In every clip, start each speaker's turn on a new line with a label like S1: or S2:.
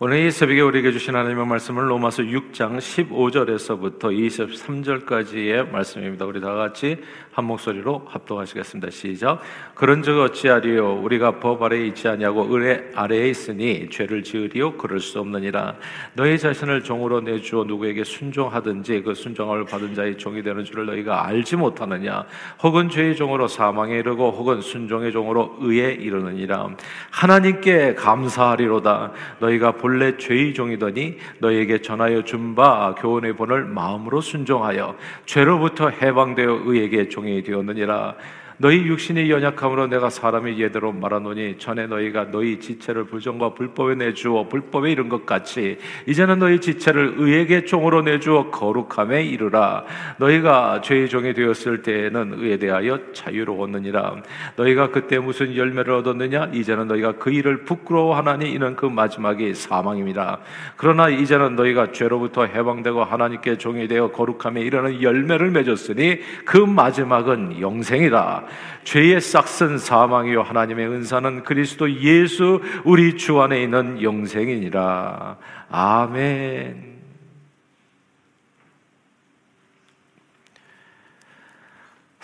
S1: 오늘 이 새벽에 우리에게 주신 하나님의 말씀을 로마서 6장 15절에서부터 23절까지의 말씀입니다. 우리 다 같이 한 목소리로 합동하시겠습니다. 시작. 그런즉 어찌하리요 우리가 법 아래에 있지 아니하고 의 아래에 있으니 죄를 지으리요 그럴 수 없느니라. 너희 자신을 종으로 내주어 누구에게 순종하든지 그 순종을 받은 자의 종이 되는 줄을 너희가 알지 못하느냐? 혹은 죄의 종으로 사망에 이르고 혹은 순종의 종으로 의에 이르느니라. 하나님께 감사하리로다. 너희가 본래 죄의 종이더니 너희에게 전하여 준 바 교훈의 본을 마음으로 순종하여 죄로부터 해방되어 의에게 종이 되었느니라 너희 육신이 연약함으로 내가 사람이 예대로 말하노니 전에 너희가 너희 지체를 불정과 불법에 내주어 불법에 이른 것 같이 이제는 너희 지체를 의에게 종으로 내주어 거룩함에 이르라. 너희가 죄의 종이 되었을 때에는 의에 대하여 자유로웠느니라. 너희가 그때 무슨 열매를 얻었느냐? 이제는 너희가 그 일을 부끄러워하나니 이는 그 마지막이 사망입니다 그러나 이제는 너희가 죄로부터 해방되고 하나님께 종이 되어 거룩함에 이르는 열매를 맺었으니 그 마지막은 영생이다 죄의 싹슨 사망이요 하나님의 은사는 그리스도 예수 우리 주 안에 있는 영생이니라. 아멘.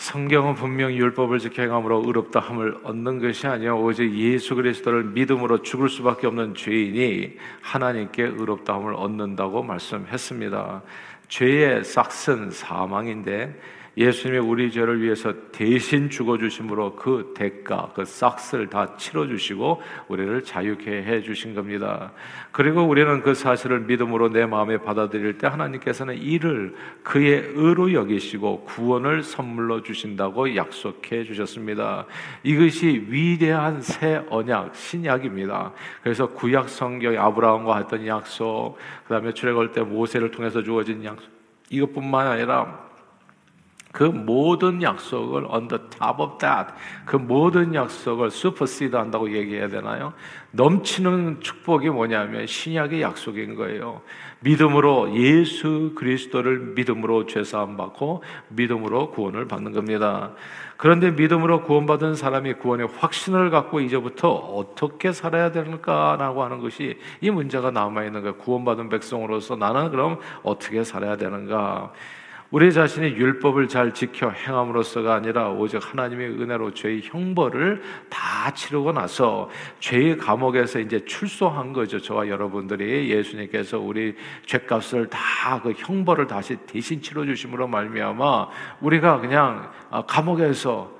S1: 성경은 분명히 율법을 지켜 행함으로 의롭다 함을 얻는 것이 아니요 오직 예수 그리스도를 믿음으로 죽을 수밖에 없는 죄인이 하나님께 의롭다 함을 얻는다고 말씀했습니다. 죄의 싹슨 사망인데 예수님이 우리 죄를 위해서 대신 죽어주심으로 그 대가, 그 싹스를 다 치러주시고 우리를 자유케 해주신 겁니다. 그리고 우리는 그 사실을 믿음으로 내 마음에 받아들일 때 하나님께서는 이를 그의 의로 여기시고 구원을 선물로 주신다고 약속해 주셨습니다. 이것이 위대한 새 언약, 신약입니다. 그래서 구약 성경에 아브라함과 했던 약속, 그 다음에 출애굽 때 모세를 통해서 주어진 약속, 이것뿐만 아니라 그 모든 약속을 on the top of that 그 모든 약속을 supersede 한다고 얘기해야 되나요? 넘치는 축복이 뭐냐면 신약의 약속인 거예요. 믿음으로 예수 그리스도를 믿음으로 죄 사함 받고 믿음으로 구원을 받는 겁니다. 그런데 믿음으로 구원받은 사람이 구원의 확신을 갖고 이제부터 어떻게 살아야 되는가라고 하는 것이 이 문제가 남아 있는 거예요. 구원받은 백성으로서 나는 그럼 어떻게 살아야 되는가? 우리 자신이 율법을 잘 지켜 행함으로써가 아니라 오직 하나님의 은혜로 죄의 형벌을 다 치르고 나서 죄의 감옥에서 이제 출소한 거죠. 저와 여러분들이 예수님께서 우리 죄값을 다 그 형벌을 다시 대신 치러 주심으로 말미암아 우리가 그냥 아, 감옥에서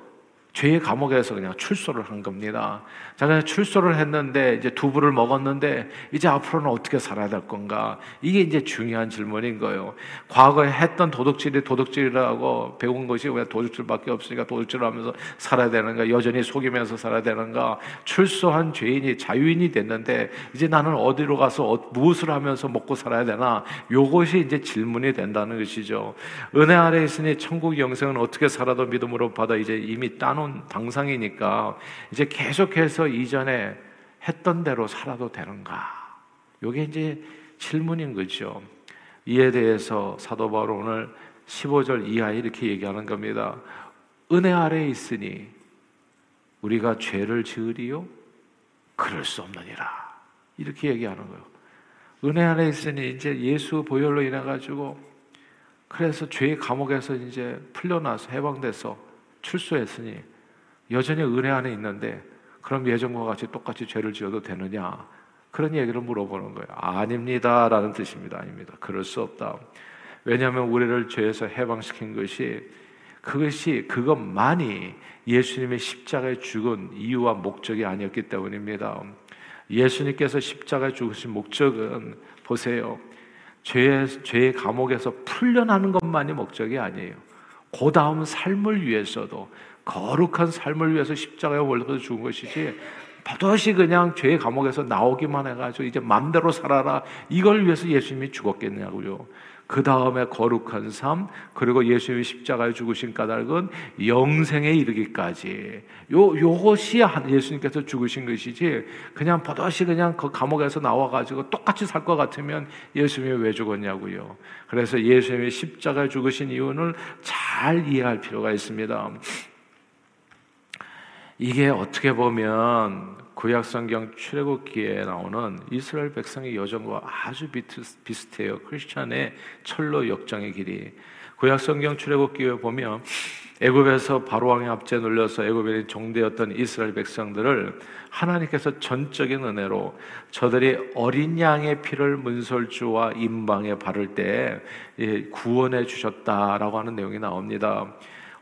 S1: 죄의 감옥에서 그냥 출소를 한 겁니다. 자, 그냥 출소를 했는데 이제 두부를 먹었는데 이제 앞으로는 어떻게 살아야 될 건가? 이게 이제 중요한 질문인 거예요. 과거에 했던 도둑질이 도둑질이라고 배운 것이 왜 도둑질밖에 없으니까 도둑질을 하면서 살아야 되는가? 여전히 속이면서 살아야 되는가? 출소한 죄인이 자유인이 됐는데 이제 나는 어디로 가서 어, 무엇을 하면서 먹고 살아야 되나? 요것이 이제 질문이 된다는 것이죠. 은혜 아래 있으니 천국 영생은 어떻게 살아도 믿음으로 받아 이제 이미 따놓은 해놓은 당상이니까 이제 계속해서 이전에 했던 대로 살아도 되는가? 이게 이제 질문인 거죠. 이에 대해서 사도 바울 오늘 15절 이하에 이렇게 얘기하는 겁니다. 은혜 아래에 있으니 우리가 죄를 지으리요? 그럴 수 없느니라. 이렇게 얘기하는 거예요. 은혜 안에 있으니 이제 예수 보혈로 인해 가지고 그래서 죄의 감옥에서 이제 풀려나서 해방돼서 출소했으니 여전히 은혜 안에 있는데 그럼 예전과 같이 똑같이 죄를 지어도 되느냐? 그런 얘기를 물어보는 거예요. 아닙니다. 라는 뜻입니다. 아닙니다. 그럴 수 없다. 왜냐하면 우리를 죄에서 해방시킨 것이 그것이 그것만이 예수님의 십자가에 죽은 이유와 목적이 아니었기 때문입니다. 예수님께서 십자가에 죽으신 목적은 보세요. 죄의, 죄의 감옥에서 풀려나는 것만이 목적이 아니에요. 그 다음 삶을 위해서도 거룩한 삶을 위해서 십자가에 올려서 죽은 것이지 버젓이 그냥 죄의 감옥에서 나오기만 해가지고 이제 맘대로 살아라 이걸 위해서 예수님이 죽었겠냐고요. 그 다음에 거룩한 삶 그리고 예수님이 십자가에 죽으신 까닭은 영생에 이르기까지 요 요것이 예수님께서 죽으신 것이지 그냥 버젓이 그냥 그 감옥에서 나와가지고 똑같이 살 것 같으면 예수님이 왜 죽었냐고요. 그래서 예수님이 십자가에 죽으신 이유는 잘 이해할 필요가 있습니다. 이게 어떻게 보면 구약 성경 출애굽기에 나오는 이스라엘 백성의 여정과 아주 비슷해요. 크리스찬의 철로 역정의 길이. 구약 성경 출애굽기에 보면 애굽에서 바로 왕의 압제 눌려서 애굽에 종되었던 이스라엘 백성들을 하나님께서 전적인 은혜로 저들이 어린 양의 피를 문설주와 임방에 바를 때 구원해 주셨다라고 하는 내용이 나옵니다.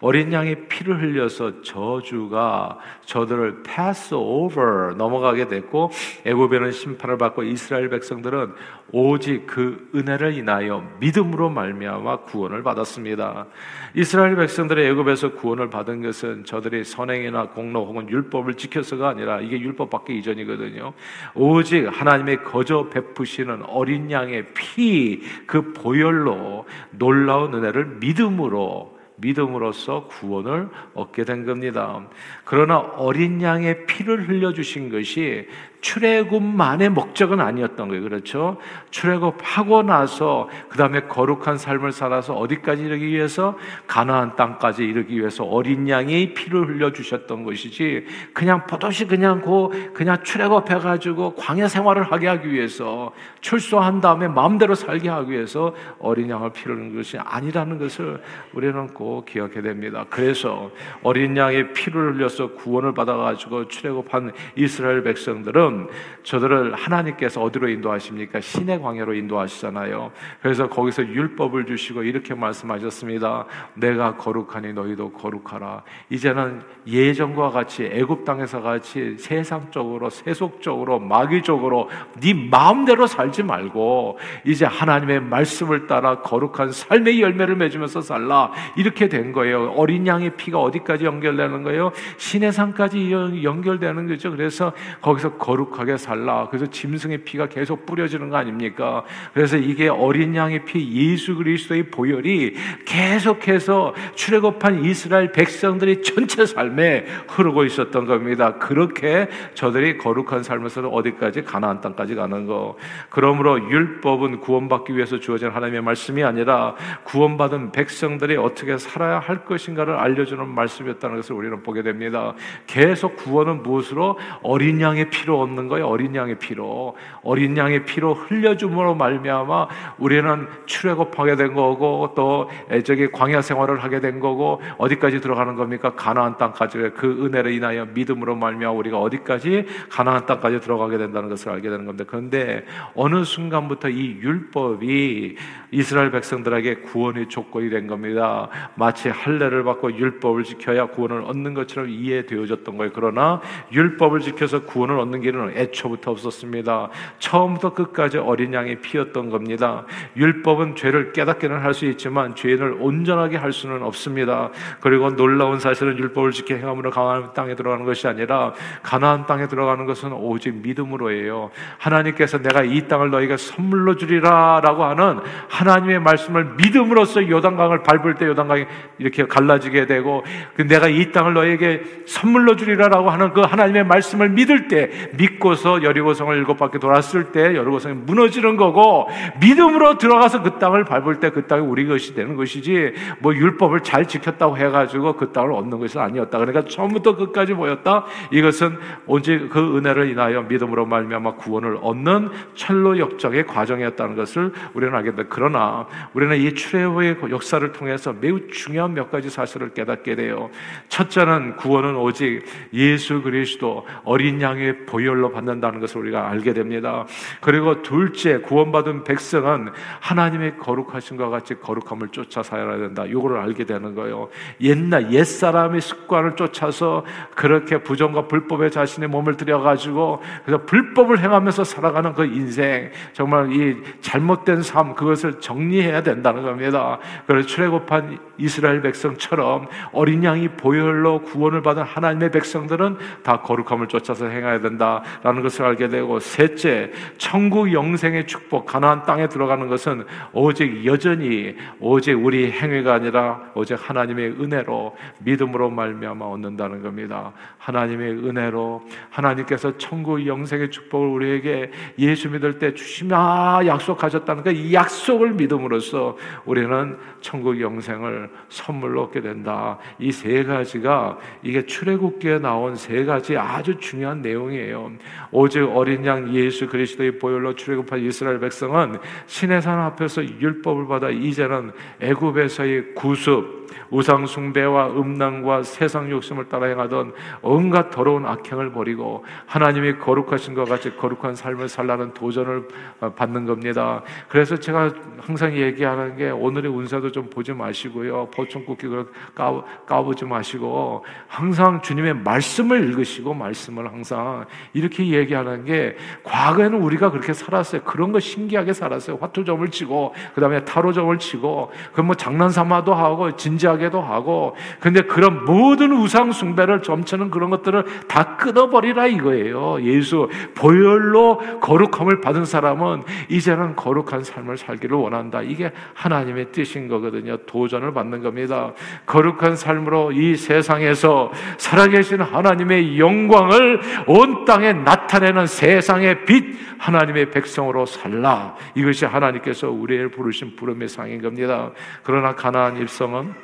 S1: 어린 양의 피를 흘려서 저주가 저들을 pass over 넘어가게 됐고 애굽에는 심판을 받고 이스라엘 백성들은 오직 그 은혜를 인하여 믿음으로 말미암아 구원을 받았습니다. 이스라엘 백성들의 애굽에서 구원을 받은 것은 저들이 선행이나 공로 혹은 율법을 지켜서가 아니라 이게 율법밖에 이전이거든요. 오직 하나님의 거저 베푸시는 어린 양의 피 그 보혈로 놀라운 은혜를 믿음으로 믿음으로써 구원을 얻게 된 겁니다. 그러나 어린 양의 피를 흘려주신 것이 출애굽만의 목적은 아니었던 거예요. 그렇죠? 출애굽하고 나서 그 다음에 거룩한 삶을 살아서 어디까지 이르기 위해서 가나안 땅까지 이르기 위해서 어린 양의 피를 흘려 주셨던 것이지 그냥 포도시 그냥 고 그냥 출애굽해 가지고 광야 생활을 하게 하기 위해서 출소한 다음에 마음대로 살게 하기 위해서 어린 양을 피를 흘린 것이 아니라는 것을 우리는 꼭 기억해야 됩니다. 그래서 어린 양의 피를 흘려서 구원을 받아 가지고 출애굽한 이스라엘 백성들은 지금 저들을 하나님께서 어디로 인도하십니까? 신의 광야로 인도하시잖아요. 그래서 거기서 율법을 주시고 이렇게 말씀하셨습니다. 내가 거룩하니 너희도 거룩하라. 이제는 예전과 같이 애굽 땅에서 같이 세상적으로 세속적으로 마귀적으로 네 마음대로 살지 말고 이제 하나님의 말씀을 따라 거룩한 삶의 열매를 맺으면서 살라. 이렇게 된 거예요. 어린 양의 피가 어디까지 연결되는 거예요? 신의 산까지 연결되는 거죠. 그래서 거기서 거룩 거룩하게 살라. 그래서 짐승의 피가 계속 뿌려지는 거 아닙니까? 그래서 이게 어린 양의 피 예수 그리스도의 보혈이 계속해서 출애굽한 이스라엘 백성들이 전체 삶에 흐르고 있었던 겁니다. 그렇게 저들이 거룩한 삶에서 어디까지 가나안 땅까지 가는 거. 그러므로 율법은 구원받기 위해서 주어진 하나님의 말씀이 아니라 구원받은 백성들이 어떻게 살아야 할 것인가를 알려주는 말씀이었다는 것을 우리는 보게 됩니다. 계속 구원은 무엇으로 어린 양의 피로 얻는 거예요. 어린 양의 피로 어린 양의 피로 흘려줌으로 말미암아 우리는 출애굽하게 된 거고 또 저기 광야 생활을 하게 된 거고 어디까지 들어가는 겁니까? 가나안 땅까지 그 은혜를 인하여 믿음으로 말미암아 우리가 어디까지 가나안 땅까지 들어가게 된다는 것을 알게 되는 겁니다. 그런데 어느 순간부터 이 율법이 이스라엘 백성들에게 구원의 조건이 된 겁니다. 마치 할례를 받고 율법을 지켜야 구원을 얻는 것처럼 이해되어졌던 거예요. 그러나 율법을 지켜서 구원을 얻는 길은 애초부터 없었습니다. 처음부터 끝까지 어린 양이 피었던 겁니다. 율법은 죄를 깨닫기는 할 수 있지만 죄를 온전하게 할 수는 없습니다. 그리고 놀라운 사실은 율법을 지켜 행함으로 가나안 땅에 들어가는 것이 아니라 가나안 땅에 들어가는 것은 오직 믿음으로예요. 하나님께서 내가 이 땅을 너희가 선물로 주리라라고 하는 하나님의 말씀을 믿음으로써 요단강을 밟을 때 요단강이 이렇게 갈라지게 되고 그 내가 이 땅을 너에게 선물로 주리라라고 하는 그 하나님의 말씀을 믿을 때 믿고서 여리고성을 일곱 바퀴 돌았을 때 여리고성이 무너지는 거고 믿음으로 들어가서 그 땅을 밟을 때 그 땅이 우리 것이 되는 것이지 뭐 율법을 잘 지켰다고 해가지고 그 땅을 얻는 것이 아니었다. 그러니까 처음부터 끝까지 뭐였다? 이것은 오직 그 은혜를 인하여 믿음으로 말미암아 구원을 얻는 철로 역적의 과정이었다는 것을 우리는 알게 돼. 그러나 우리는 이 출애굽의 역사를 통해서 매우 중요한 몇 가지 사실을 깨닫게 돼요. 첫째는 구원은 오직 예수 그리스도 어린 양의 보혈 로 보혈로 받는다는 것을 우리가 알게 됩니다. 그리고 둘째 구원받은 백성은 하나님의 거룩하신과 같이 거룩함을 쫓아 살아야 된다. 이거를 알게 되는 거예요. 옛날 옛 사람의 습관을 쫓아서 그렇게 부정과 불법에 자신의 몸을 들여가지고 그래서 불법을 행하면서 살아가는 그 인생 정말 이 잘못된 삶 그것을 정리해야 된다는 겁니다. 그래서 출애굽한 이스라엘 백성처럼 어린 양이 보혈로 구원을 받은 하나님의 백성들은 다 거룩함을 쫓아서 행해야 된다. 된다라는 것을 알게 되고 셋째 천국 영생의 축복 가나안 땅에 들어가는 것은 오직 여전히 오직 우리 행위가 아니라 오직 하나님의 은혜로 믿음으로 말미암아 얻는다는 겁니다. 하나님의 은혜로 하나님께서 천국 영생의 축복을 우리에게 예수 믿을 때 주시마 약속하셨다는 그이 약속을 믿음으로써 우리는 천국 영생을 선물로 얻게 된다. 이 세 가지가 이게 출애굽기에 나온 세 가지 아주 중요한 내용이에요. 오직 어린 양 예수 그리스도의 보혈로 출애굽한 이스라엘 백성은 신의 산 앞에서 율법을 받아 이제는 애굽에서의 구습 우상 숭배와 음란과 세상 욕심을 따라 행하던 온갖 더러운 악행을 버리고 하나님이 거룩하신 것 같이 거룩한 삶을 살라는 도전을 어, 받는 겁니다. 그래서 제가 항상 얘기하는 게 오늘의 운세도 좀 보지 마시고요. 포춘쿠키 까, 까보지 마시고 항상 주님의 말씀을 읽으시고 말씀을 항상 이렇게 얘기하는 게 과거에는 우리가 그렇게 살았어요. 그런 거 신기하게 살았어요. 화투점을 치고 그다음에 타로점을 치고 그 뭐 장난삼아도 하고 진지하게도 하고 근데 그런 모든 우상 숭배를 점치는 그런 것들을 다 끊어버리라 이거예요. 예수 보혈로 거룩함을 받은 사람은 이제는 거룩한 삶을 살기를 원한다. 이게 하나님의 뜻인 거거든요. 도전을 받는 겁니다. 거룩한 삶으로 이 세상에서 살아계신 하나님의 영광을 온 땅에 나타내는 세상의 빛 하나님의 백성으로 살라. 이것이 하나님께서 우리를 부르신 부름의 상인 겁니다. 그러나 가나안 일성은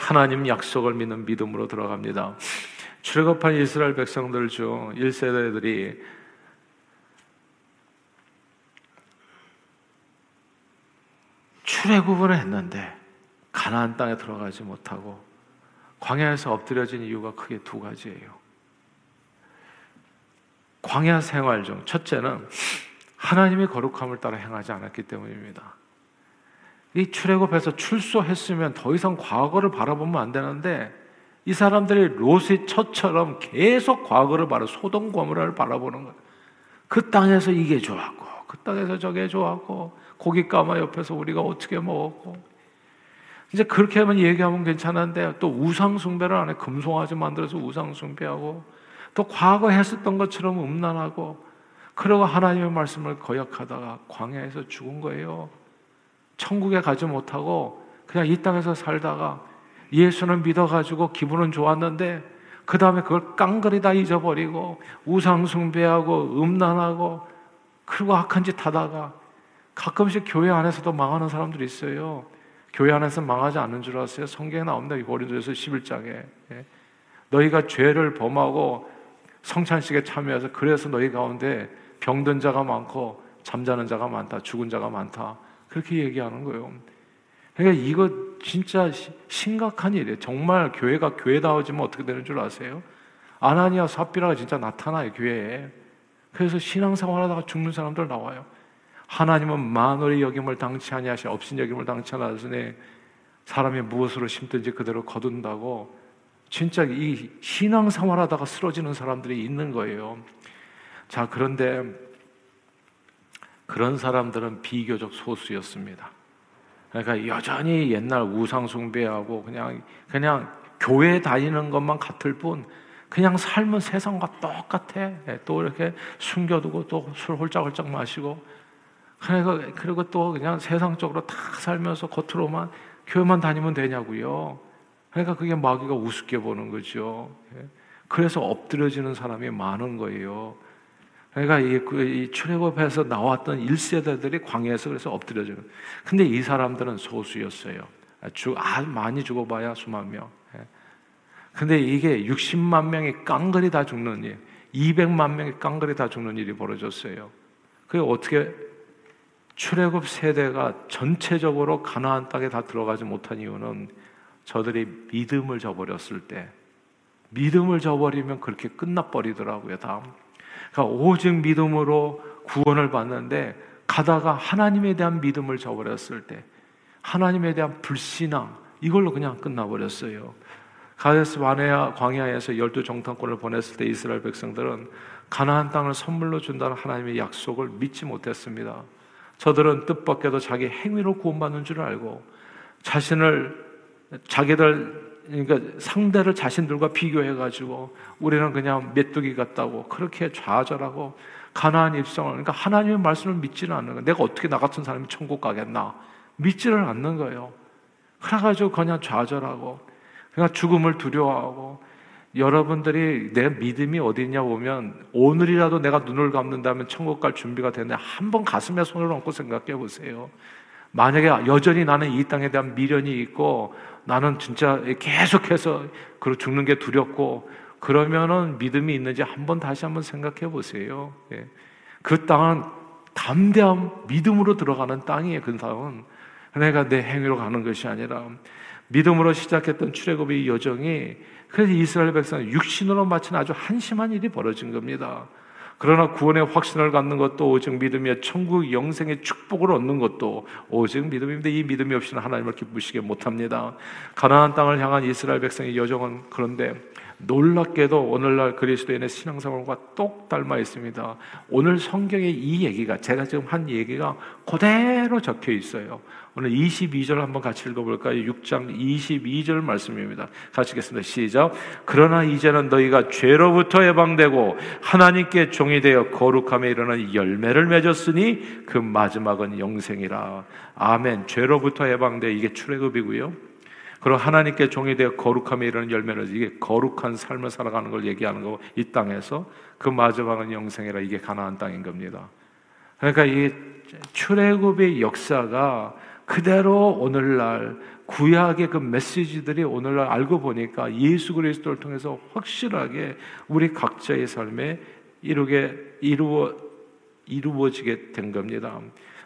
S1: 하나님 약속을 믿는 믿음으로 들어갑니다. 출애굽한 이스라엘 백성들 중 1세대들이 출애굽을 했는데 가나안 땅에 들어가지 못하고 광야에서 엎드려진 이유가 크게 두 가지예요. 광야 생활 중 첫째는 하나님의 거룩함을 따라 행하지 않았기 때문입니다. 이 출애굽해서 출소했으면 더 이상 과거를 바라보면 안 되는데 이 사람들이 롯의 처처럼 계속 과거를 바라 소돔 고모라를 바라보는 거예요. 그 땅에서 이게 좋았고 그 땅에서 저게 좋았고 고기 까마 옆에서 우리가 어떻게 먹었고 이제 그렇게 하면 얘기하면 괜찮은데 또 우상 숭배를 안해 금송아지 만들어서 우상 숭배하고 또 과거 했었던 것처럼 음란하고 그러고 하나님의 말씀을 거역하다가 광야에서 죽은 거예요. 천국에 가지 못하고 그냥 이 땅에서 살다가 예수는 믿어가지고 기분은 좋았는데 그 다음에 그걸 깡그리 다 잊어버리고 우상숭배하고 음란하고 그리고 악한 짓 하다가 가끔씩 교회 안에서도 망하는 사람들이 있어요. 교회 안에서 망하지 않는 줄 아세요? 성경에 나옵니다. 고린도에서 11장에. 예. 너희가 죄를 범하고 성찬식에 참여해서 그래서 너희 가운데 병든 자가 많고 잠자는 자가 많다. 죽은 자가 많다. 그렇게 얘기하는 거예요. 그러니까 이거 진짜 심각한 일이에요. 정말 교회가 교회다워지면 어떻게 되는 줄 아세요? 아나니아 사피라가 진짜 나타나요, 교회에. 그래서 신앙생활 하다가 죽는 사람들 나와요. 하나님은 만월의 여김을 당치 아니하시 없인 여김을 당치 않으시네 사람이 무엇으로 심든지 그대로 거둔다고 진짜 이 신앙 생활하다가 쓰러지는 사람들이 있는 거예요. 자, 그런데 그런 사람들은 비교적 소수였습니다. 그러니까 여전히 옛날 우상 숭배하고 그냥 그냥 교회 다니는 것만 같을 뿐 그냥 삶은 세상과 똑같아. 예, 또 이렇게 숨겨두고 또 술 홀짝홀짝 마시고 그러니까 그리고 또 그냥 세상적으로 다 살면서 겉으로만 교회만 다니면 되냐고요. 그러니까 그게 마귀가 우습게 보는 거죠. 예. 그래서 엎드려지는 사람이 많은 거예요. 그러니까 이, 그, 이 출애굽에서 나왔던 1세대들이 광야에서 그래서 엎드려져요. 근데 이 사람들은 소수였어요. 주, 아, 많이 죽어봐야 수만 명. 예. 근데 이게 60만 명이 깡그리 다 죽는 일, 200만 명이 깡그리 다 죽는 일이 벌어졌어요. 그게 어떻게 출애굽 세대가 전체적으로 가나안 땅에 다 들어가지 못한 이유는 저들이 믿음을 저버렸을 때 믿음을 저버리면 그렇게 끝나버리더라고요. 다음 그러니까 오직 믿음으로 구원을 받는데 가다가 하나님에 대한 믿음을 저버렸을 때 하나님에 대한 불신앙 이걸로 그냥 끝나버렸어요. 가데스 바네아 광야에서 열두 정탐꾼을 보냈을 때 이스라엘 백성들은 가나안 땅을 선물로 준다는 하나님의 약속을 믿지 못했습니다. 저들은 뜻밖에도 자기 행위로 구원받는 줄 알고 자신을 자기들 그러니까 상대를 자신들과 비교해 가지고 우리는 그냥 메뚜기 같다고 그렇게 좌절하고 가나안 입성을 그러니까 하나님의 말씀을 믿지는 않는 거예요. 내가 어떻게 나 같은 사람이 천국 가겠나 믿지를 않는 거예요. 그래가지고 그냥 좌절하고 그냥 죽음을 두려워하고 여러분들이 내 믿음이 어디 있냐 보면 오늘이라도 내가 눈을 감는다면 천국 갈 준비가 되는데 한번 가슴에 손을 얹고 생각해 보세요. 만약에 여전히 나는 이 땅에 대한 미련이 있고 나는 진짜 계속해서 그 죽는 게 두렵고 그러면은 믿음이 있는지 한번 다시 한번 생각해 보세요. 예. 그 땅은 담대한 믿음으로 들어가는 땅이에요. 그 땅은 내가 내 행위로 가는 것이 아니라 믿음으로 시작했던 출애굽의 여정이 그래서 이스라엘 백성은 육신으로 마친 아주 한심한 일이 벌어진 겁니다. 그러나 구원의 확신을 갖는 것도 오직 믿음이야 천국 영생의 축복을 얻는 것도 오직 믿음인데 이 믿음이 없이는 하나님을 기쁘시게 못합니다. 가나안 땅을 향한 이스라엘 백성의 여정은 그런데 놀랍게도 오늘날 그리스도인의 신앙생활과 똑 닮아 있습니다. 오늘 성경에 이 얘기가 제가 지금 한 얘기가 그대로 적혀 있어요. 오늘 22절 한번 같이 읽어볼까요? 6장 22절 말씀입니다. 같이 읽겠습니다. 시작. 그러나 이제는 너희가 죄로부터 해방되고 하나님께 종이 되어 거룩함에 이르는 열매를 맺었으니 그 마지막은 영생이라. 아멘. 죄로부터 해방돼 이게 출애굽이고요. 그리고 하나님께 종이 되어 거룩함에 이르는 열매를 이게 거룩한 삶을 살아가는 걸 얘기하는 거고 이 땅에서 그 마지막은 영생이라 이게 가나안 땅인 겁니다. 그러니까 이 출애굽의 역사가 그대로 오늘날 구약의 그 메시지들이 오늘날 알고 보니까 예수 그리스도를 통해서 확실하게 우리 각자의 삶에 이루게 이루어 이루어지게 된 겁니다.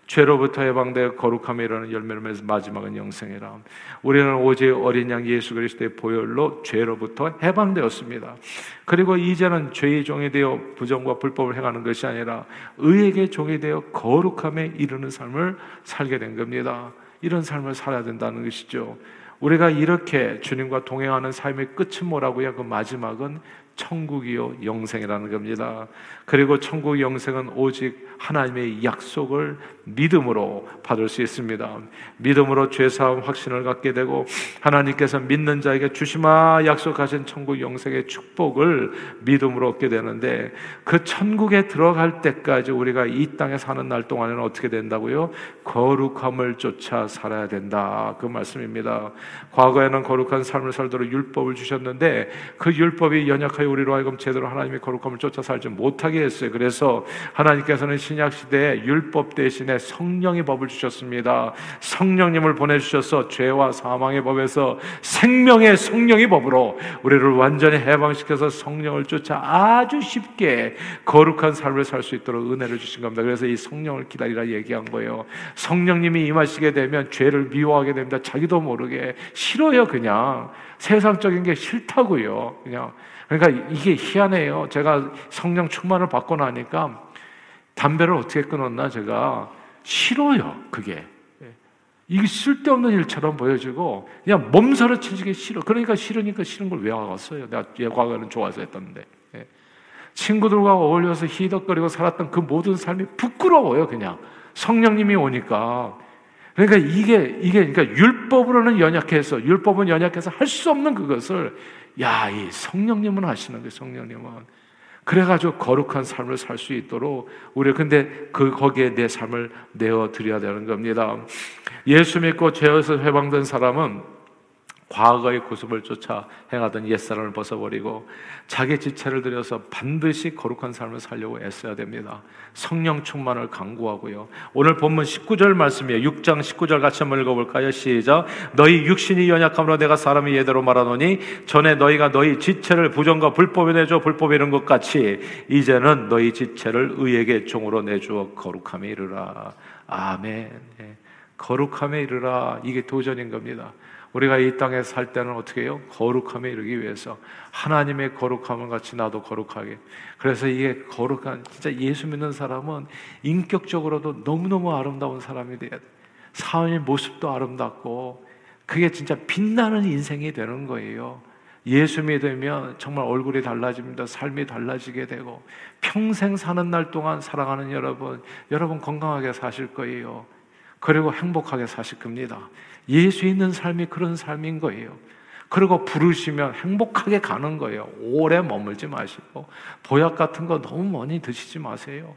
S1: 죄로부터 해방되어 거룩함에 이르는 열매를 맺어 마지막은 영생이라. 우리는 오직 어린 양 예수 그리스도의 보혈로 죄로부터 해방되었습니다. 그리고 이제는 죄의 종이 되어 부정과 불법을 행하는 것이 아니라 의에게 종이 되어 거룩함에 이르는 삶을 살게 된 겁니다. 이런 삶을 살아야 된다는 것이죠. 우리가 이렇게 주님과 동행하는 삶의 끝은 뭐라고요? 그 마지막은 천국이요 영생이라는 겁니다. 그리고 천국 영생은 오직 하나님의 약속을 믿음으로 받을 수 있습니다. 믿음으로 죄 사함 확신을 갖게 되고 하나님께서 믿는 자에게 주시마 약속하신 천국 영생의 축복을 믿음으로 얻게 되는데 그 천국에 들어갈 때까지 우리가 이 땅에 사는 날 동안에는 어떻게 된다고요? 거룩함을 쫓아 살아야 된다. 그 말씀입니다. 과거에는 거룩한 삶을 살도록 율법을 주셨는데 그 율법이 연약하 여 우리로 하여금 제대로 하나님의 거룩함을 쫓아 살지 못하게 했어요. 그래서 하나님께서는 신약 시대에 율법 대신에 성령의 법을 주셨습니다. 성령님을 보내 주셔서 죄와 사망의 법에서 생명의 성령의 법으로 우리를 완전히 해방시켜서 성령을 쫓아 아주 쉽게 거룩한 삶을 살 수 있도록 은혜를 주신 겁니다. 그래서 이 성령을 기다리라 얘기한 거예요. 성령님이 임하시게 되면 죄를 미워하게 됩니다. 자기도 모르게 싫어요, 그냥. 세상적인 게 싫다고요. 그냥. 그러니까 이게 희한해요. 제가 성령 충만을 받고 나니까 담배를 어떻게 끊었나 제가 싫어요. 그게. 이게 쓸데없는 일처럼 보여지고 그냥 몸서러치게 싫어. 그러니까 싫으니까 싫은 걸 왜 와갔어요? 내가 과거에는 좋아서 했던데. 예. 친구들과 어울려서 희덕거리고 살았던 그 모든 삶이 부끄러워요. 그냥 성령님이 오니까. 그러니까 이게 이게 그러니까 율법으로는 연약해서 율법은 연약해서 할 수 없는 그것을 야, 이 성령님은 하시는 게 성령님은 그래가지고 거룩한 삶을 살 수 있도록 우리 근데 그 거기에 내 삶을 내어 드려야 되는 겁니다. 예수 믿고 죄에서 회방된 사람은 과거의 구습을 쫓아 행하던 옛사람을 벗어버리고 자기 지체를 들여서 반드시 거룩한 삶을 살려고 애써야 됩니다. 성령 충만을 강구하고요. 오늘 본문 19절 말씀이에요. 6장 19절 같이 한번 읽어볼까요? 시작. 너희 육신이 연약함으로 내가 사람이 예대로 말하노니 전에 너희가 너희 지체를 부정과 불법에 내줘 불법에 이른 것 같이 이제는 너희 지체를 의에게 종으로 내주어 거룩함에 이르라. 아멘. 예. 거룩함에 이르라. 이게 도전인 겁니다. 우리가 이 땅에 살 때는 어떻게 해요? 거룩함에 이르기 위해서 하나님의 거룩함을 같이 나도 거룩하게. 그래서 이게 거룩한 진짜 예수 믿는 사람은 인격적으로도 너무너무 아름다운 사람이 돼야 돼. 사람의 모습도 아름답고 그게 진짜 빛나는 인생이 되는 거예요. 예수 믿으면 정말 얼굴이 달라집니다. 삶이 달라지게 되고 평생 사는 날 동안 살아가는 여러분, 여러분 건강하게 사실 거예요. 그리고 행복하게 사실 겁니다. 예수 있는 삶이 그런 삶인 거예요. 그리고 부르시면 행복하게 가는 거예요. 오래 머물지 마시고 보약 같은 거 너무 많이 드시지 마세요.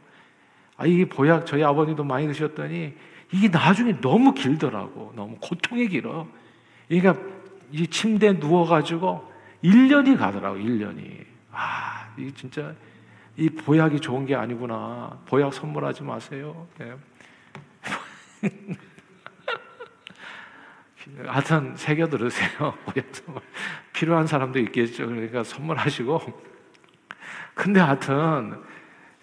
S1: 아, 이게 보약 저희 아버님도 많이 드셨더니 이게 나중에 너무 길더라고. 너무 고통이 길어. 그러니까 이 침대에 누워가지고 1년이 가더라고, 1년이. 아, 이게 진짜 이 보약이 좋은 게 아니구나. 보약 선물하지 마세요. 네. 하여튼 새겨 들으세요. 필요한 사람도 있겠죠. 그러니까 선물하시고. 근데 하여튼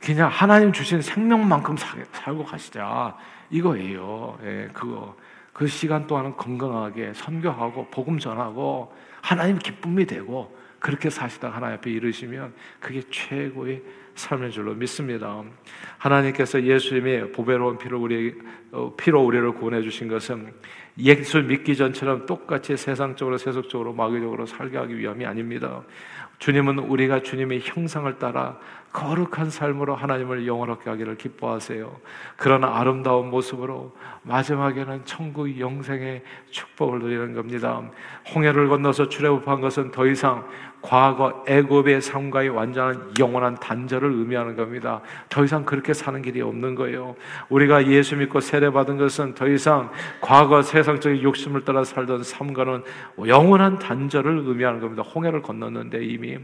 S1: 그냥 하나님 주신 생명만큼 살고 가시자. 이거예요. 예, 그거. 그 시간 동안은 건강하게 선교하고 복음 전하고 하나님 기쁨이 되고 그렇게 사시다 하나님 앞에 이르시면 그게 최고의 삶의 줄로 믿습니다. 하나님께서 예수님의 보배로운 피로 우리 어, 피로 우리를 구원해 주신 것은 예수 믿기 전처럼 똑같이 세상적으로 세속적으로 마귀적으로 살게 하기 위함이 아닙니다. 주님은 우리가 주님의 형상을 따라 거룩한 삶으로 하나님을 영원하게 하기를 기뻐하세요. 그런 아름다운 모습으로 마지막에는 천국 영생의 축복을 누리는 겁니다. 홍해를 건너서 출애굽한 것은 더 이상 과거 애굽의 삶과의 완전한 영원한 단절을 의미하는 겁니다. 더 이상 그렇게 사는 길이 없는 거예요. 우리가 예수 믿고 세례 받은 것은 더 이상 과거 세상적인 욕심을 따라 살던 삶과는 영원한 단절을 의미하는 겁니다. 홍해를 건넜는데 이미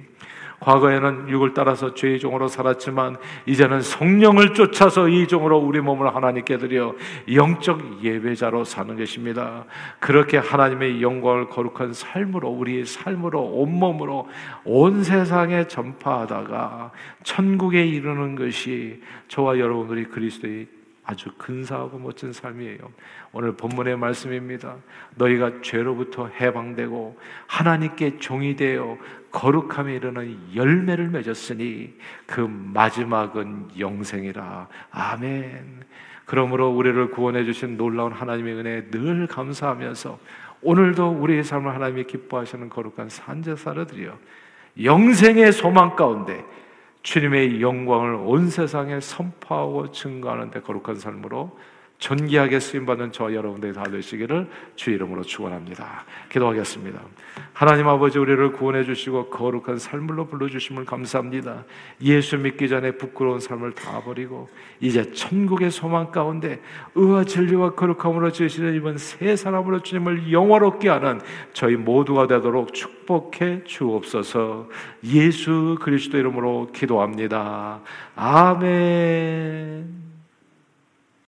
S1: 과거에는 육을 따라서 죄의 종으로 살았지만 이제는 성령을 쫓아서 이 종으로 우리 몸을 하나님께 드려 영적 예배자로 사는 것입니다. 그렇게 하나님의 영광을 거룩한 삶으로 우리의 삶으로 온몸으로 온 세상에 전파하다가 천국에 이르는 것이 저와 여러분들이 그리스도의 아주 근사하고 멋진 삶이에요. 오늘 본문의 말씀입니다. 너희가 죄로부터 해방되고 하나님께 종이 되어 거룩함에 이르는 열매를 맺었으니 그 마지막은 영생이라. 아멘. 그러므로 우리를 구원해 주신 놀라운 하나님의 은혜에 늘 감사하면서 오늘도 우리의 삶을 하나님이 기뻐하시는 거룩한 산제사를 드려 영생의 소망 가운데 주님의 영광을 온 세상에 선포하고 증거하는 데 거룩한 삶으로 존귀하게 쓰임받는 저 여러분들이 다 되시기를 주 이름으로 축원합니다. 기도하겠습니다. 하나님 아버지 우리를 구원해 주시고 거룩한 삶으로 불러 주심을 감사합니다. 예수 믿기 전에 부끄러운 삶을 다 버리고 이제 천국의 소망 가운데 의와 진리와 거룩함으로 지으시는 이번 새 사람으로 주님을 영화롭게 하는 저희 모두가 되도록 축복해 주옵소서. 예수 그리스도 이름으로 기도합니다. 아멘.